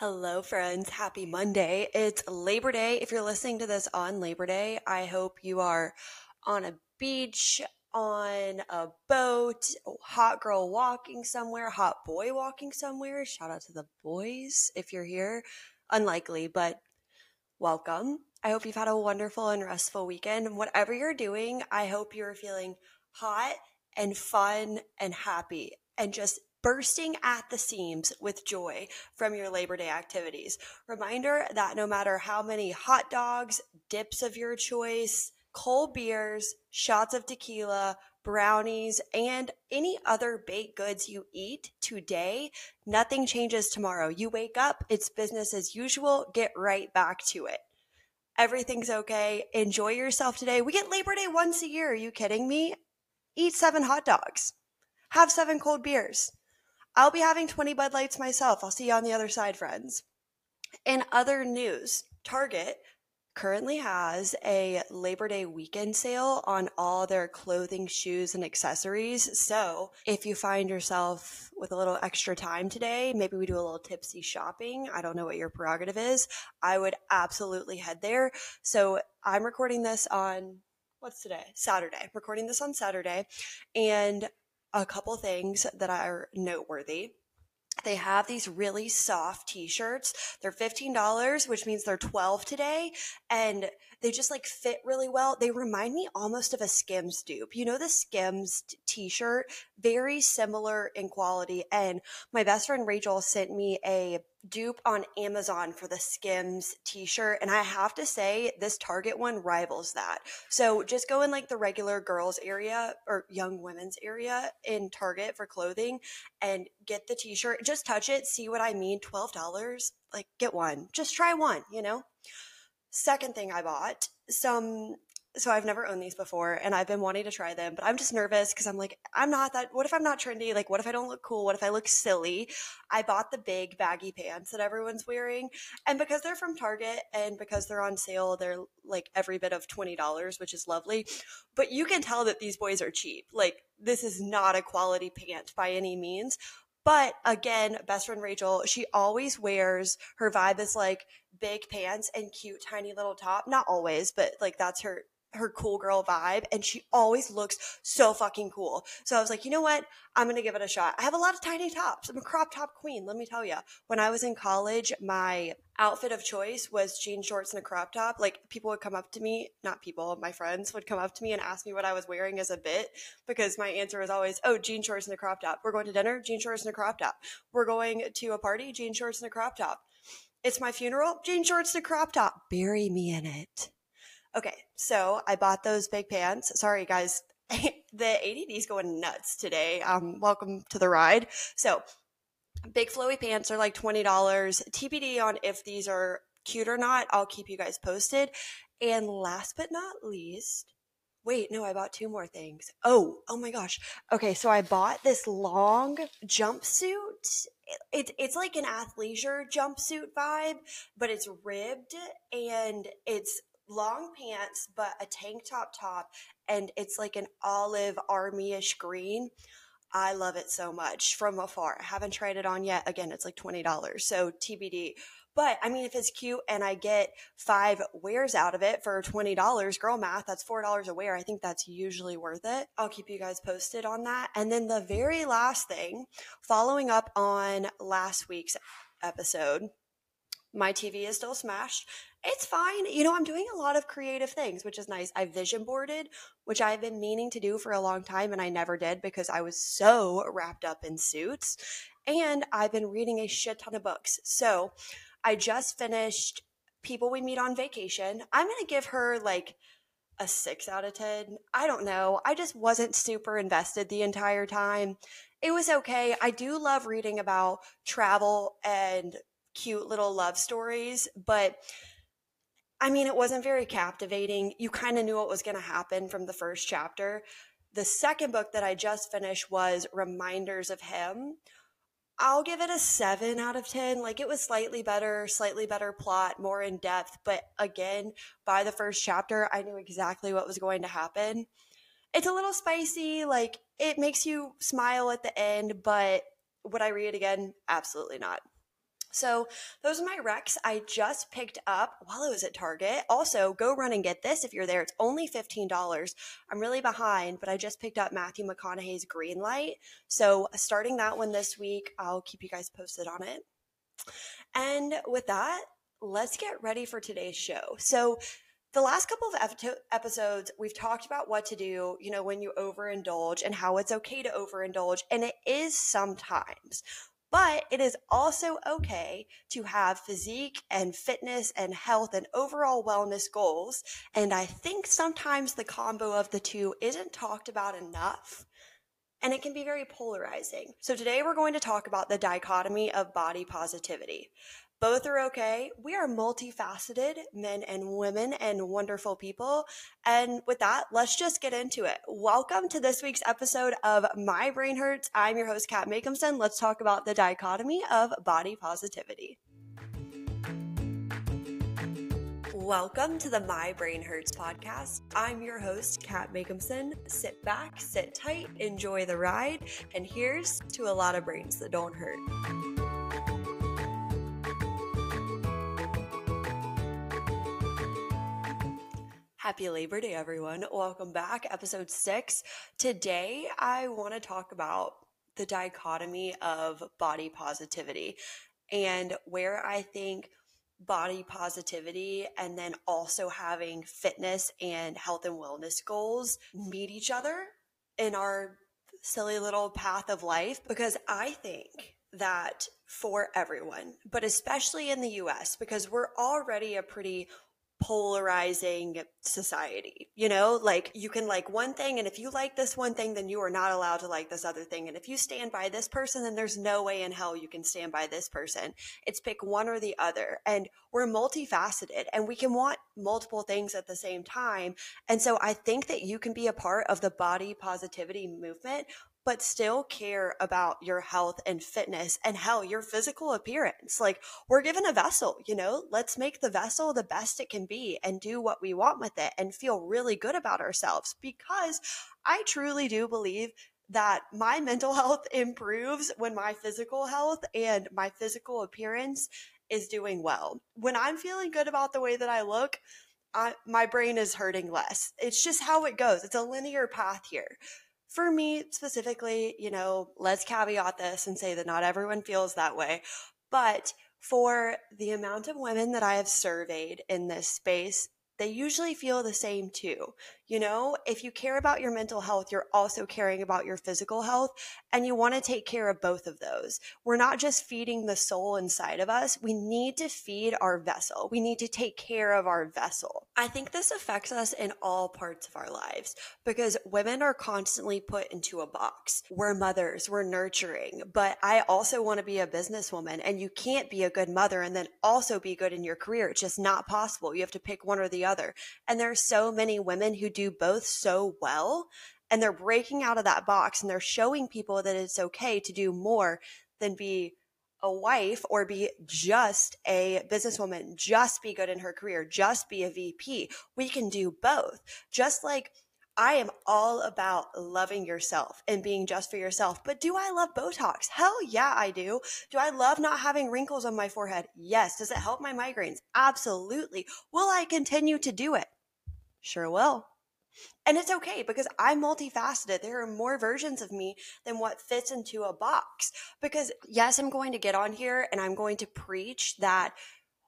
Hello, friends. Happy Monday. It's Labor Day. If you're listening to this on Labor Day, I hope you are on a beach, on a boat, hot girl walking somewhere, hot boy walking somewhere. Shout out to the boys if you're here. Unlikely, but welcome. I hope you've had a wonderful and restful weekend. Whatever you're doing, I hope you're feeling hot and fun and happy and just bursting at the seams with joy from your Labor Day activities. Reminder that no matter how many hot dogs, dips of your choice, cold beers, shots of tequila, brownies, and any other baked goods you eat today, nothing changes tomorrow. You wake up, it's business as usual, get right back to it. Everything's okay. Enjoy yourself today. We get Labor Day once a year. Are you kidding me? Eat seven hot dogs. Have seven cold beers I'll be having 20 Bud Lights myself. I'll see you on the other side, friends. In other news, Target currently has a Labor Day weekend sale on all their clothing, shoes, and accessories. So if you find yourself with a little extra time today, maybe we do a little tipsy shopping. I don't know what your prerogative is. I would absolutely head there. So I'm recording this on what's today? Saturday. recording this on Saturday. And a couple things that are noteworthy. They have these really soft t-shirts. They're $15, which means they're 12 today. And they just like fit really well. They remind me almost of a Skims dupe. You know, the Skims t shirt, very similar in quality. And my best friend Rachel sent me a dupe on Amazon for the Skims t shirt. And I have to say, this Target one rivals that. So just go in like the regular girls area or young women's area in Target for clothing and get the t shirt. Just touch it, see what I mean. $12. Like, get one. Just try one, you know? Second thing I bought, some so I've never owned these before and I've been wanting to try them, but I'm just nervous because I'm like, I'm not that. What if I'm not trendy? Like, what if I don't look cool? What if I look silly? I bought the big baggy pants that everyone's wearing. And because they're from Target and because they're on sale, they're like every bit of $20, which is lovely. But you can tell that these boys are cheap. Like, this is not a quality pant by any means. But again, best friend Rachel, she always wears her vibe is like big pants and cute tiny little top. Not always, but like that's her her cool girl vibe and she always looks so fucking cool. So I was like, you know what? I'm going to give it a shot. I have a lot of tiny tops. I'm a crop top queen, let me tell you. When I was in college, my outfit of choice was jean shorts and a crop top. Like people would come up to me, not people, my friends would come up to me and ask me what I was wearing as a bit because my answer was always, "Oh, jean shorts and a crop top. We're going to dinner, jean shorts and a crop top. We're going to a party, jean shorts and a crop top." It's my funeral, jean shorts and a crop top. Bury me in it. Okay, so I bought those big pants. Sorry, guys. the ADD is going nuts today. Um, welcome to the ride. So, big flowy pants are like $20. TBD on if these are cute or not. I'll keep you guys posted. And last but not least, wait, no, I bought two more things. Oh, oh my gosh. Okay, so I bought this long jumpsuit. It, it's like an athleisure jumpsuit vibe, but it's ribbed and it's long pants, but a tank top top, and it's like an olive army-ish green. I love it so much from afar. I haven't tried it on yet. Again, it's like $20. So TBD. But I mean, if it's cute and I get five wears out of it for $20, girl math, that's $4 a wear. I think that's usually worth it. I'll keep you guys posted on that. And then the very last thing, following up on last week's episode, my TV is still smashed. It's fine. You know, I'm doing a lot of creative things, which is nice. I vision boarded, which I've been meaning to do for a long time and I never did because I was so wrapped up in suits. And I've been reading a shit ton of books. So I just finished People We Meet on Vacation. I'm going to give her like a six out of 10. I don't know. I just wasn't super invested the entire time. It was okay. I do love reading about travel and cute little love stories, but I mean, it wasn't very captivating. You kind of knew what was going to happen from the first chapter. The second book that I just finished was Reminders of Him. I'll give it a seven out of 10. Like, it was slightly better, slightly better plot, more in depth. But again, by the first chapter, I knew exactly what was going to happen. It's a little spicy. Like, it makes you smile at the end, but would I read it again? Absolutely not. So those are my recs I just picked up while I was at Target. Also, go run and get this if you're there. It's only $15. I'm really behind, but I just picked up Matthew McConaughey's Green Light. So starting that one this week, I'll keep you guys posted on it. And with that, let's get ready for today's show. So the last couple of episodes, we've talked about what to do, you know, when you overindulge and how it's okay to overindulge. And it is sometimes. But it is also okay to have physique and fitness and health and overall wellness goals. And I think sometimes the combo of the two isn't talked about enough. And it can be very polarizing. So today we're going to talk about the dichotomy of body positivity. Both are okay. We are multifaceted men and women and wonderful people. And with that, let's just get into it. Welcome to this week's episode of My Brain Hurts. I'm your host, Kat Makeumson. Let's talk about the dichotomy of body positivity. Welcome to the My Brain Hurts podcast. I'm your host, Kat Makeumson. Sit back, sit tight, enjoy the ride, and here's to a lot of brains that don't hurt. Happy Labor Day, everyone. Welcome back, episode six. Today, I want to talk about the dichotomy of body positivity and where I think body positivity and then also having fitness and health and wellness goals meet each other in our silly little path of life because I think that for everyone, but especially in the US, because we're already a pretty polarizing society. You know, like you can like one thing, and if you like this one thing, then you are not allowed to like this other thing. And if you stand by this person, then there's no way in hell you can stand by this person. It's pick one or the other. And we're multifaceted and we can want multiple things at the same time. And so I think that you can be a part of the body positivity movement but still care about your health and fitness and hell, your physical appearance. Like we're given a vessel, you know, let's make the vessel the best it can be and do what we want with it and feel really good about ourselves because I truly do believe that my mental health improves when my physical health and my physical appearance is doing well. When I'm feeling good about the way that I look, I, my brain is hurting less. It's just how it goes. It's a linear path here for me specifically, you know, let's caveat this and say that not everyone feels that way. But for the amount of women that I have surveyed in this space, they usually feel the same too. You know, if you care about your mental health, you're also caring about your physical health, and you want to take care of both of those. We're not just feeding the soul inside of us, we need to feed our vessel. We need to take care of our vessel. I think this affects us in all parts of our lives because women are constantly put into a box. We're mothers, we're nurturing, but I also want to be a businesswoman, and you can't be a good mother and then also be good in your career. It's just not possible. You have to pick one or the other. And there are so many women who do both so well and they're breaking out of that box and they're showing people that it's okay to do more than be a wife or be just a businesswoman, just be good in her career, just be a VP. We can do both. Just like I am all about loving yourself and being just for yourself. But do I love Botox? Hell yeah, I do. Do I love not having wrinkles on my forehead? Yes. Does it help my migraines? Absolutely. Will I continue to do it? Sure will. And it's okay because I'm multifaceted. There are more versions of me than what fits into a box. Because, yes, I'm going to get on here and I'm going to preach that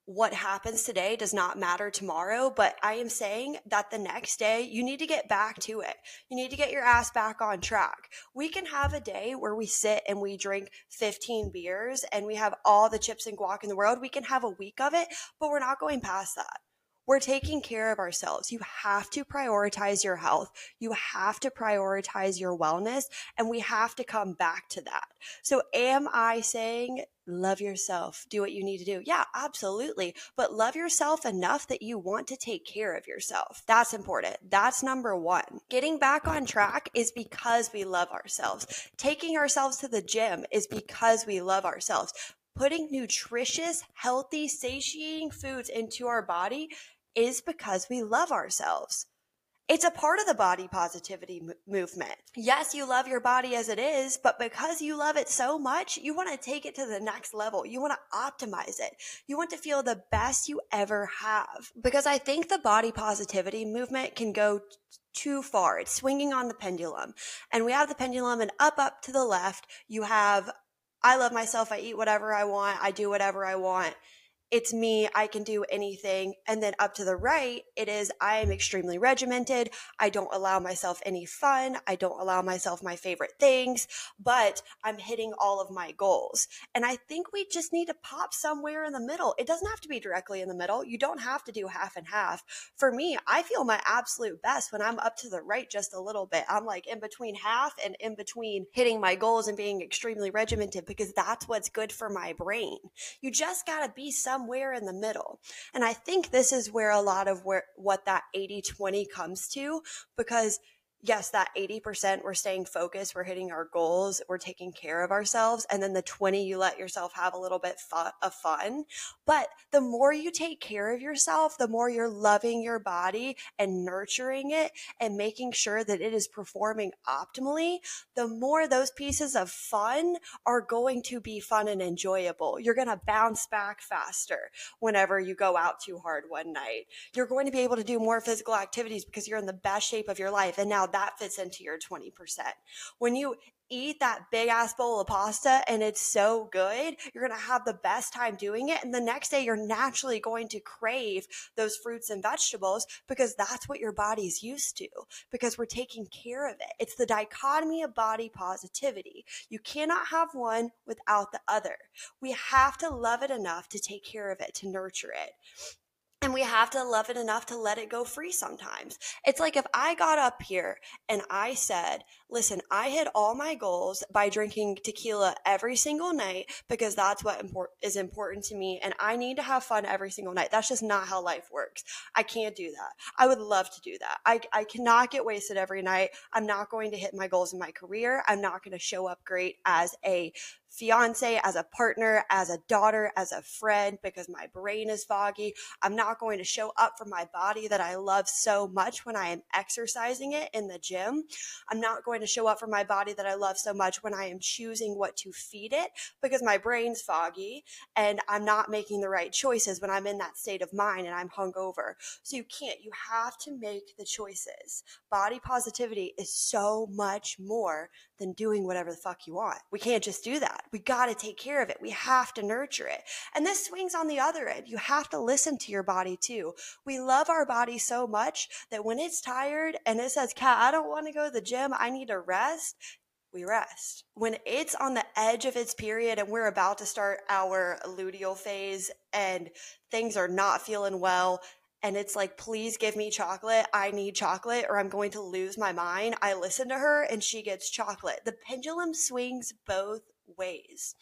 what happens today does not matter tomorrow, but I am saying that the next day you need to get back to it. You need to get your ass back on track. We can have a day where we sit and we drink 15 beers and we have all the chips and guac in the world. We can have a week of it, but we're not going past that we're taking care of ourselves. You have to prioritize your health. You have to prioritize your wellness and we have to come back to that. So am I saying love yourself, do what you need to do? Yeah, absolutely. But love yourself enough that you want to take care of yourself. That's important. That's number one. Getting back on track is because we love ourselves. Taking ourselves to the gym is because we love ourselves putting nutritious, healthy, satiating foods into our body is because we love ourselves. It's a part of the body positivity m- movement. Yes, you love your body as it is, but because you love it so much, you want to take it to the next level. You want to optimize it. You want to feel the best you ever have. Because I think the body positivity movement can go t- too far. It's swinging on the pendulum. And we have the pendulum and up, up to the left, you have, I love myself. I eat whatever I want. I do whatever I want it's me, I can do anything. And then up to the right, it is I am extremely regimented. I don't allow myself any fun. I don't allow myself my favorite things, but I'm hitting all of my goals. And I think we just need to pop somewhere in the middle. It doesn't have to be directly in the middle. You don't have to do half and half. For me, I feel my absolute best when I'm up to the right just a little bit. I'm like in between half and in between hitting my goals and being extremely regimented because that's what's good for my brain. You just got to be some somewhere in the middle. And I think this is where a lot of where what that 80-20 comes to because yes, that 80% we're staying focused, we're hitting our goals, we're taking care of ourselves. And then the 20, you let yourself have a little bit of fun. But the more you take care of yourself, the more you're loving your body and nurturing it and making sure that it is performing optimally, the more those pieces of fun are going to be fun and enjoyable. You're going to bounce back faster whenever you go out too hard one night. You're going to be able to do more physical activities because you're in the best shape of your life. And now that fits into your 20%. When you eat that big ass bowl of pasta and it's so good, you're going to have the best time doing it. And the next day, you're naturally going to crave those fruits and vegetables because that's what your body's used to, because we're taking care of it. It's the dichotomy of body positivity. You cannot have one without the other. We have to love it enough to take care of it, to nurture it. And we have to love it enough to let it go free sometimes. It's like if I got up here and I said, listen, I hit all my goals by drinking tequila every single night because that's what import- is important to me. And I need to have fun every single night. That's just not how life works. I can't do that. I would love to do that. I, I cannot get wasted every night. I'm not going to hit my goals in my career. I'm not going to show up great as a fiance, as a partner, as a daughter, as a friend, because my brain is foggy. I'm not going to show up for my body that I love so much when I am exercising it in the gym. I'm not going to show up for my body that I love so much when I am choosing what to feed it because my brain's foggy and I'm not making the right choices when I'm in that state of mind and I'm hungover. So you can't, you have to make the choices. Body positivity is so much more than doing whatever the fuck you want. We can't just do that. We got to take care of it. We have to nurture it. And this swings on the other end. You have to listen to your body too. We love our body so much that when it's tired and it says, Kat, I don't want to go to the gym, I need to rest, we rest. When it's on the edge of its period and we're about to start our luteal phase and things are not feeling well, and it's like, please give me chocolate. I need chocolate or I'm going to lose my mind. I listen to her and she gets chocolate. The pendulum swings both ways.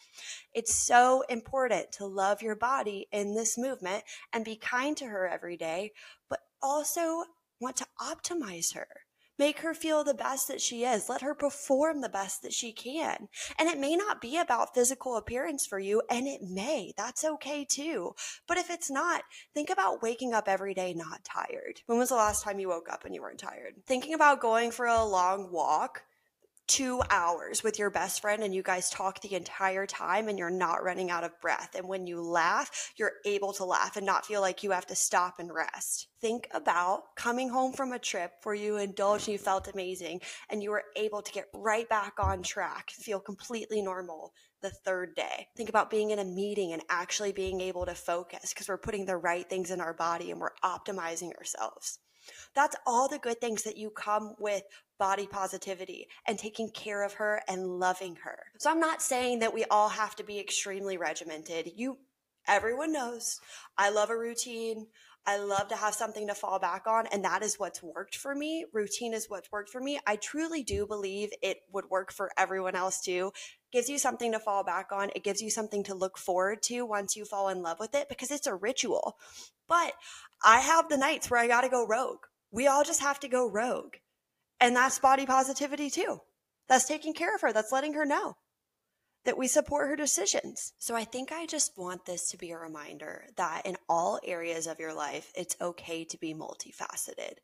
It's so important to love your body in this movement and be kind to her every day, but also want to optimize her. Make her feel the best that she is. Let her perform the best that she can. And it may not be about physical appearance for you, and it may. That's okay too. But if it's not, think about waking up every day not tired. When was the last time you woke up and you weren't tired? Thinking about going for a long walk two hours with your best friend and you guys talk the entire time and you're not running out of breath. And when you laugh, you're able to laugh and not feel like you have to stop and rest. Think about coming home from a trip where you indulged and you felt amazing and you were able to get right back on track, feel completely normal the third day. Think about being in a meeting and actually being able to focus because we're putting the right things in our body and we're optimizing ourselves. That's all the good things that you come with body positivity and taking care of her and loving her. So I'm not saying that we all have to be extremely regimented. You everyone knows I love a routine. I love to have something to fall back on, and that is what's worked for me. Routine is what's worked for me. I truly do believe it would work for everyone else too. Gives you something to fall back on. It gives you something to look forward to once you fall in love with it because it's a ritual. But I have the nights where I got to go rogue. We all just have to go rogue. And that's body positivity too. That's taking care of her. That's letting her know that we support her decisions. So I think I just want this to be a reminder that in all areas of your life, it's okay to be multifaceted.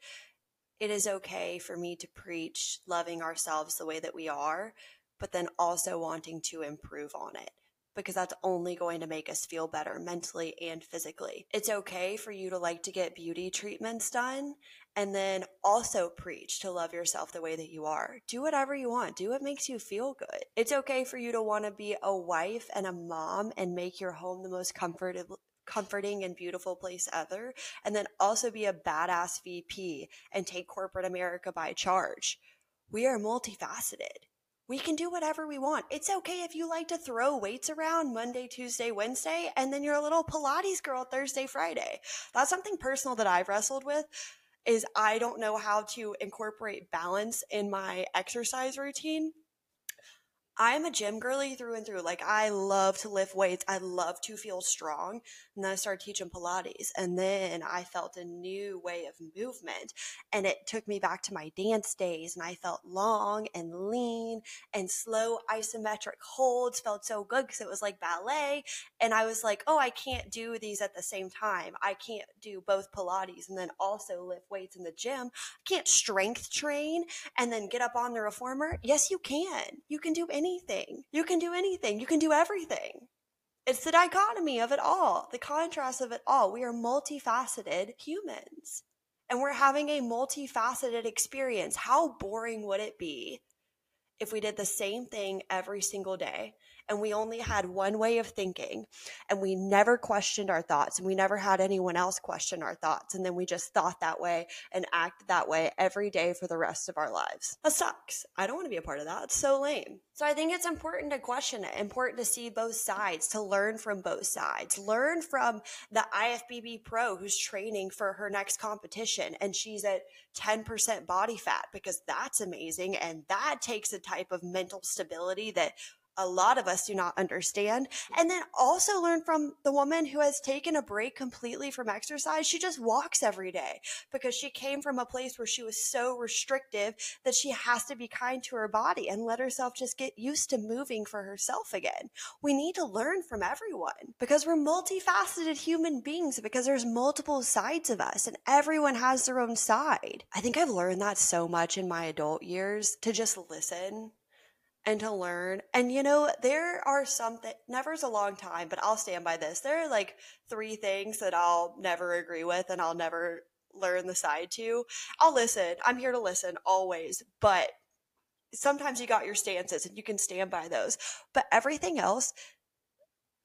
it is okay for me to preach loving ourselves the way that we are, but then also wanting to improve on it because that's only going to make us feel better mentally and physically. It's okay for you to like to get beauty treatments done and then also preach to love yourself the way that you are. Do whatever you want. Do what makes you feel good. It's okay for you to want to be a wife and a mom and make your home the most comfortable comforting and beautiful place ever and then also be a badass VP and take corporate America by charge. We are multifaceted we can do whatever we want. It's okay if you like to throw weights around Monday, Tuesday, Wednesday, and then you're a little Pilates girl Thursday, Friday. That's something personal that I've wrestled with is I don't know how to incorporate balance in my exercise routine. I'm a gym girly through and through. Like I love to lift weights. I love to feel strong. And then I started teaching Pilates. And then I felt a new way of movement. And it took me back to my dance days. And I felt long and lean and slow isometric holds felt so good because it was like ballet. And I was like, oh, I can't do these at the same time. I can't do both Pilates and then also lift weights in the gym. I can't strength train and then get up on the reformer. Yes, you can. You can do anything anything. You can do anything. You can do everything. It's the dichotomy of it all, the contrast of it all. We are multifaceted humans and we're having a multifaceted experience. How boring would it be if we did the same thing every single day and we only had one way of thinking and we never questioned our thoughts and we never had anyone else question our thoughts and then we just thought that way and acted that way every day for the rest of our lives. That sucks. I don't want to be a part of that. It's so lame. So I think it's important to question it, important to see both sides, to learn from both sides. Learn from the IFBB pro who's training for her next competition and she's at 10% body fat because that's amazing and that takes a type of mental stability that a lot of us do not understand. And then also learn from the woman who has taken a break completely from exercise. She just walks every day because she came from a place where she was so restrictive that she has to be kind to her body and let herself just get used to moving for herself again. We need to learn from everyone because we're multifaceted human beings because there's multiple sides of us and everyone has their own side. I think I've learned that so much in my adult years to just listen and to learn. And you know, there are some that never's a long time, but I'll stand by this. There are like three things that I'll never agree with and I'll never learn the side to. I'll listen. I'm here to listen always, but sometimes you got your stances and you can stand by those. But everything else,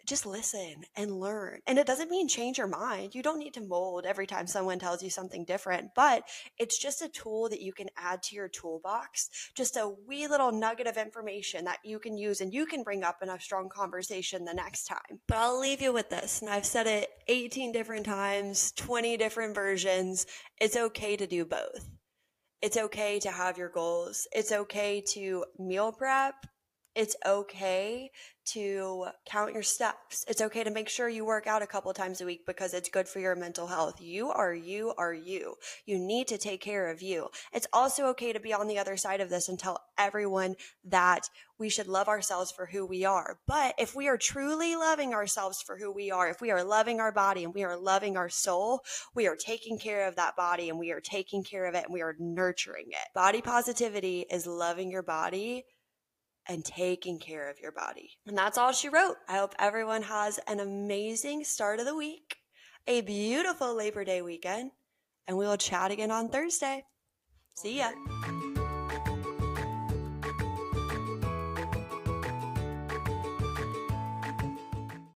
just listen and learn. And it doesn't mean change your mind. You don't need to mold every time someone tells you something different, but it's just a tool that you can add to your toolbox, just a wee little nugget of information that you can use and you can bring up in a strong conversation the next time. But I'll leave you with this. And I've said it 18 different times, 20 different versions. It's okay to do both. It's okay to have your goals. It's okay to meal prep it's okay to count your steps. It's okay to make sure you work out a couple times a week because it's good for your mental health. You are you are you. You need to take care of you. It's also okay to be on the other side of this and tell everyone that we should love ourselves for who we are. But if we are truly loving ourselves for who we are, if we are loving our body and we are loving our soul, we are taking care of that body and we are taking care of it and we are nurturing it. Body positivity is loving your body and taking care of your body. And that's all she wrote. I hope everyone has an amazing start of the week, a beautiful Labor Day weekend, and we will chat again on Thursday. See ya.